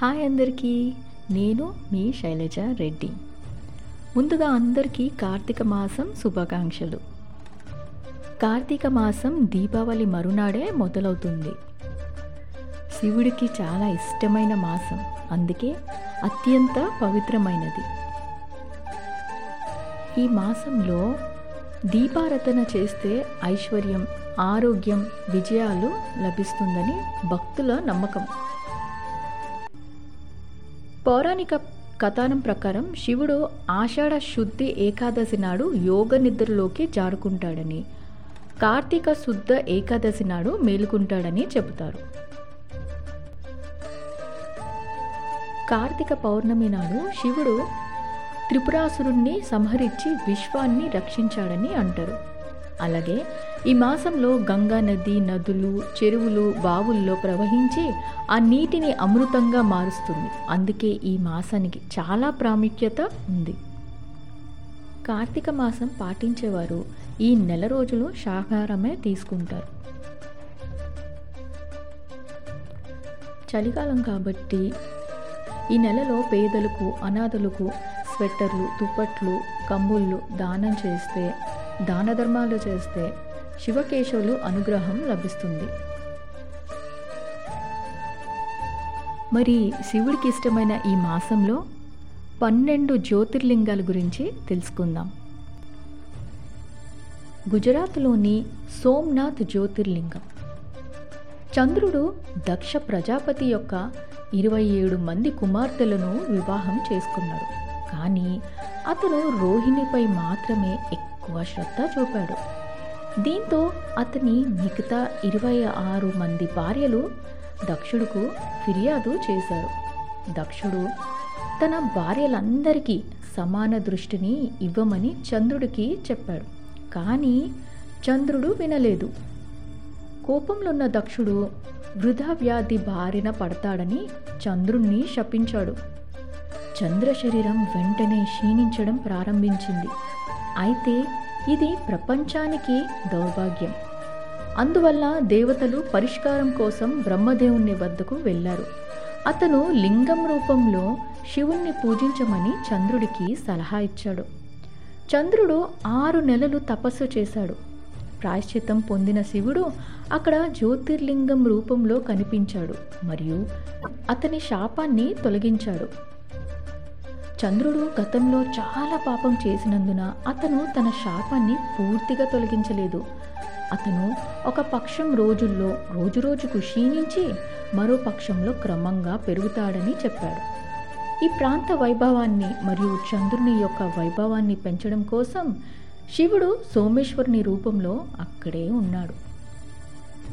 Hi అందరికీ నేను మీ శైలజ రెడ్డి. ముందుగా అందరికీ కార్తీక మాసం శుభాకాంక్షలు. కార్తీక మాసం దీపావళి మరునాడే మొదలవుతుంది. శివుడికి చాలా ఇష్టమైన మాసం అందుకే అత్యంత పవిత్రమైనది. ఈ మాసంలో దీపారతన చేస్తే ఐశ్వర్యం ఆరోగ్యం విజయాలు లభిస్తుందని భక్తుల నమ్మకం. పౌరాణిక కథనం ప్రకారం శివుడు ఆషాఢ శుద్ధి ఏకాదశి నాడు యోగ నిద్రలోకి జారుకుంటాడని కార్తీక శుద్ధ ఏకాదశి నాడు మేలుకుంటాడని చెబుతారు. కార్తీక పౌర్ణమి నాడు శివుడు త్రిపురాసురుణ్ణి సంహరించి విశ్వాన్ని రక్షించాడని అంటారు. అలాగే ఈ మాసంలో గంగా నది నదులు చెరువులు బావుల్లో ప్రవహించి ఆ నీటిని అమృతంగా మారుస్తుంది. అందుకే ఈ మాసానికి చాలా ప్రాముఖ్యత ఉంది. కార్తీక మాసం పాటించేవారు ఈ నెల రోజులు శాకాహారమే తీసుకుంటారు. చలికాలం కాబట్టి ఈ నెలలో పేదలకు అనాథలకు స్వెట్టర్లు దుప్పట్లు కంబుళ్ళు దానం చేస్తే దాన ధర్మాలు చేస్తే శివకేశవులు అనుగ్రహం లభిస్తుంది. మరి శివుడికి ఇష్టమైన ఈ మాసంలో పన్నెండు జ్యోతిర్లింగాల గురించి తెలుసుకుందాం. గుజరాత్లోని సోమ్నాథ్ జ్యోతిర్లింగం. చంద్రుడు దక్ష ప్రజాపతి యొక్క ఇరవై ఏడు మంది కుమార్తెలను వివాహం చేసుకున్నాడు. కానీ అతను రోహిణిపై మాత్రమే ఎక్కువ శ్రద్ధ చూపాడు. దీంతో అతని మిగతా ఇరవై ఆరు మంది భార్యలు దక్షుడుకు ఫిర్యాదు చేశారు. దక్షుడు తన భార్యలందరికీ సమాన దృష్టిని ఇవ్వమని చంద్రుడికి చెప్పాడు. కానీ చంద్రుడు వినలేదు. కోపంలో ఉన్న దక్షుడు వృధా వ్యాధి బారిన పడతాడని చంద్రుణ్ణి శపించాడు. చంద్ర శరీరం వెంటనే క్షీణించడం ప్రారంభించింది. అయితే ఇది ప్రపంచానికి దౌర్భాగ్యం. అందువల్ల దేవతలు పరిష్కారం కోసం బ్రహ్మదేవుని వద్దకు వెళ్ళారు. అతను లింగం రూపంలో శివుణ్ణి పూజించమని చంద్రుడికి సలహా ఇచ్చాడు. చంద్రుడు ఆరు నెలలు తపస్సు చేశాడు. ప్రాయశ్చిత్తం పొందిన శివుడు అక్కడ జ్యోతిర్లింగం రూపంలో కనిపించాడు మరియు అతని శాపాన్ని తొలగించాడు. చంద్రుడు గతంలో చాలా పాపం చేసినందున అతను తన శాపాన్ని పూర్తిగా తొలగించలేదు. అతను ఒక పక్షం రోజుల్లో రోజురోజుకు క్షీణించి మరో పక్షంలో క్రమంగా పెరుగుతాడని చెప్పాడు. ఈ ప్రాంత వైభవాన్ని మరియు చంద్రుని యొక్క వైభవాన్ని పెంచడం కోసం శివుడు సోమేశ్వరుని రూపంలో అక్కడే ఉన్నాడు.